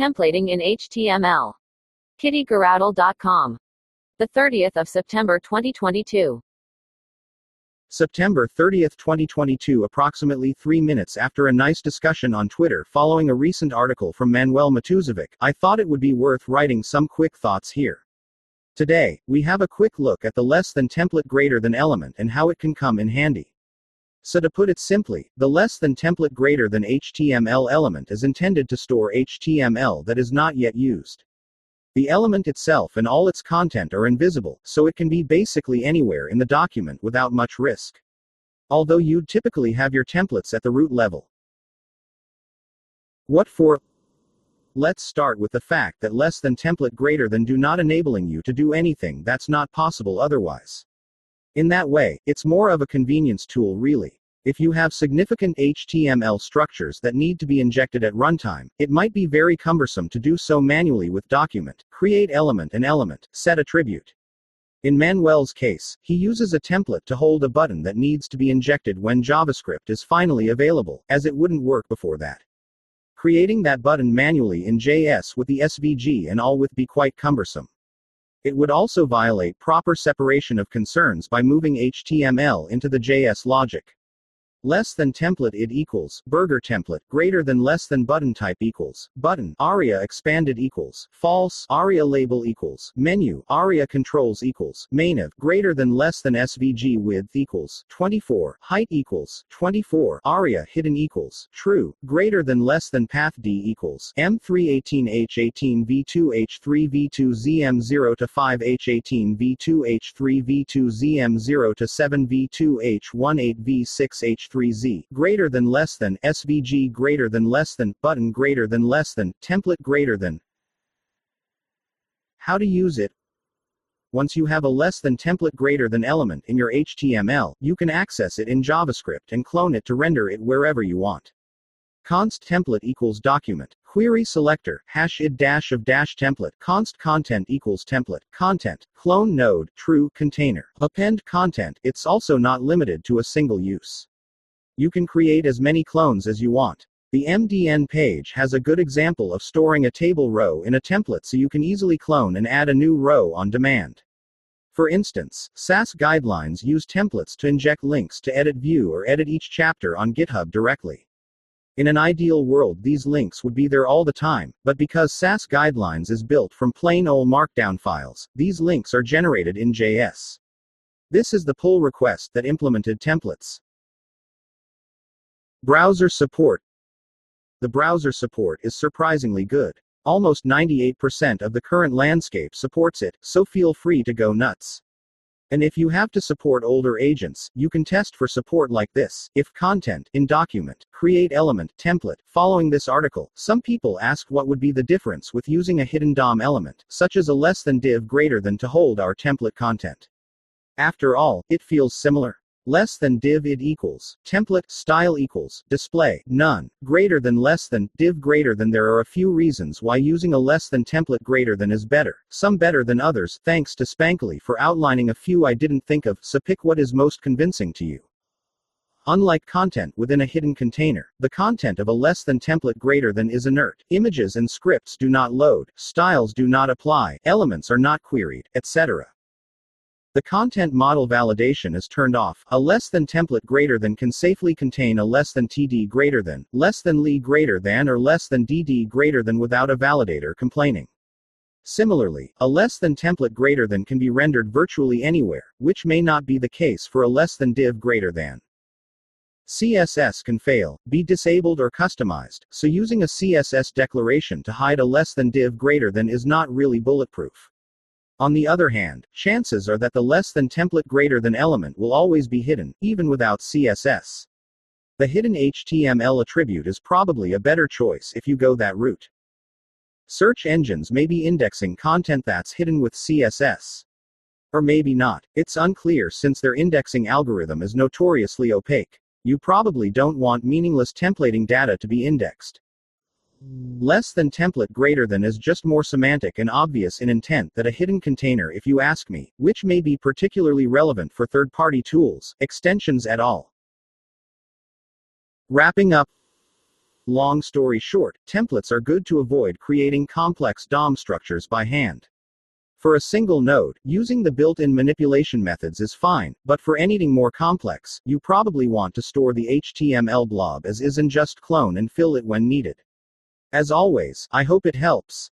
Templating in HTML. KittyGiraudel.com. The 30th of September 2022. September 30th, 2022, approximately three minutes after a nice discussion on Twitter following a recent article from Manuel Matuzovic, I thought it would be worth writing some quick thoughts here. Today, we have a quick look at the less than template greater than element and how it can come in handy. So to put it simply, the less than template greater than HTML element is intended to store HTML that is not yet used. The element itself and all its content are invisible, so it can be basically anywhere in the document without much risk. Although you'd typically have your templates at the root level. What for? Let's start with the fact that less than template greater than do not enabling you to do anything that's not possible otherwise. In that way, it's more of a convenience tool really. If you have significant HTML structures that need to be injected at runtime, it might be very cumbersome to do so manually with document, create element and element, set attribute. In Manuel's case, he uses a template to hold a button that needs to be injected when JavaScript is finally available, as it wouldn't work before that. Creating that button manually in JS with the SVG and all would be quite cumbersome. It would also violate proper separation of concerns by moving HTML into the JS logic. Less than template id equals burger template greater than less than button type equals button aria expanded equals false aria label equals menu aria controls equals main mainiv greater than less than svg width equals 24 height equals 24 aria hidden equals true greater than less than path d equals m318 h18 v2 h3 v2 zm0 to 5 h18 v2 h3 v2 zm0 to 7 v2 h18 v6 h 3z greater than less than svg greater than less than button greater than less than template greater than. How to use it? Once you have a less than template greater than element in your HTML, you can access it in JavaScript and clone it to render it wherever you want. const template equals document. Query selector hash id dash of dash template. Const content equals template. Content clone node true container. Append content. It's also not limited to a single use you can create as many clones as you want. The MDN page has a good example of storing a table row in a template so you can easily clone and add a new row on demand. For instance, Sass guidelines use templates to inject links to edit view or edit each chapter on GitHub directly. In an ideal world, these links would be there all the time, but because Sass guidelines is built from plain old markdown files, these links are generated in JS. This is the pull request that implemented templates. Browser support. The browser support is surprisingly good. Almost 98% of the current landscape supports it, so feel free to go nuts. And if you have to support older agents, you can test for support like this. If content in document, create element template. Following this article, some people asked what would be the difference with using a hidden DOM element, such as a less than div greater than to hold our template content. After all, it feels similar. Less than div id equals, template, style equals, display, none, greater than less than, div greater than There are a few reasons why using a less than template greater than is better, some better than others, thanks to Spankly for outlining a few I didn't think of, so pick what is most convincing to you. Unlike content within a hidden container, the content of a less than template greater than is inert. Images and scripts do not load, styles do not apply, elements are not queried, etc. The content model validation is turned off. A less than template greater than can safely contain a less than TD greater than, less than li greater than, or less than DD greater than without a validator complaining. Similarly, a less than template greater than can be rendered virtually anywhere, which may not be the case for a less than div greater than. CSS can fail, be disabled or customized, so using a CSS declaration to hide a less than div greater than is not really bulletproof. On the other hand, chances are that the less than template greater than element will always be hidden, even without CSS. The hidden HTML attribute is probably a better choice if you go that route. Search engines may be indexing content that's hidden with CSS. Or maybe not. It's unclear since their indexing algorithm is notoriously opaque. You probably don't want meaningless templating data to be indexed. Less than template greater than is just more semantic and obvious in intent that a hidden container if you ask me, which may be particularly relevant for third-party tools, extensions et al. Wrapping up long story short, templates are good to avoid creating complex DOM structures by hand. For a single node, using the built-in manipulation methods is fine, but for anything more complex, you probably want to store the HTML blob as is and just clone and fill it when needed. As always, I hope it helps.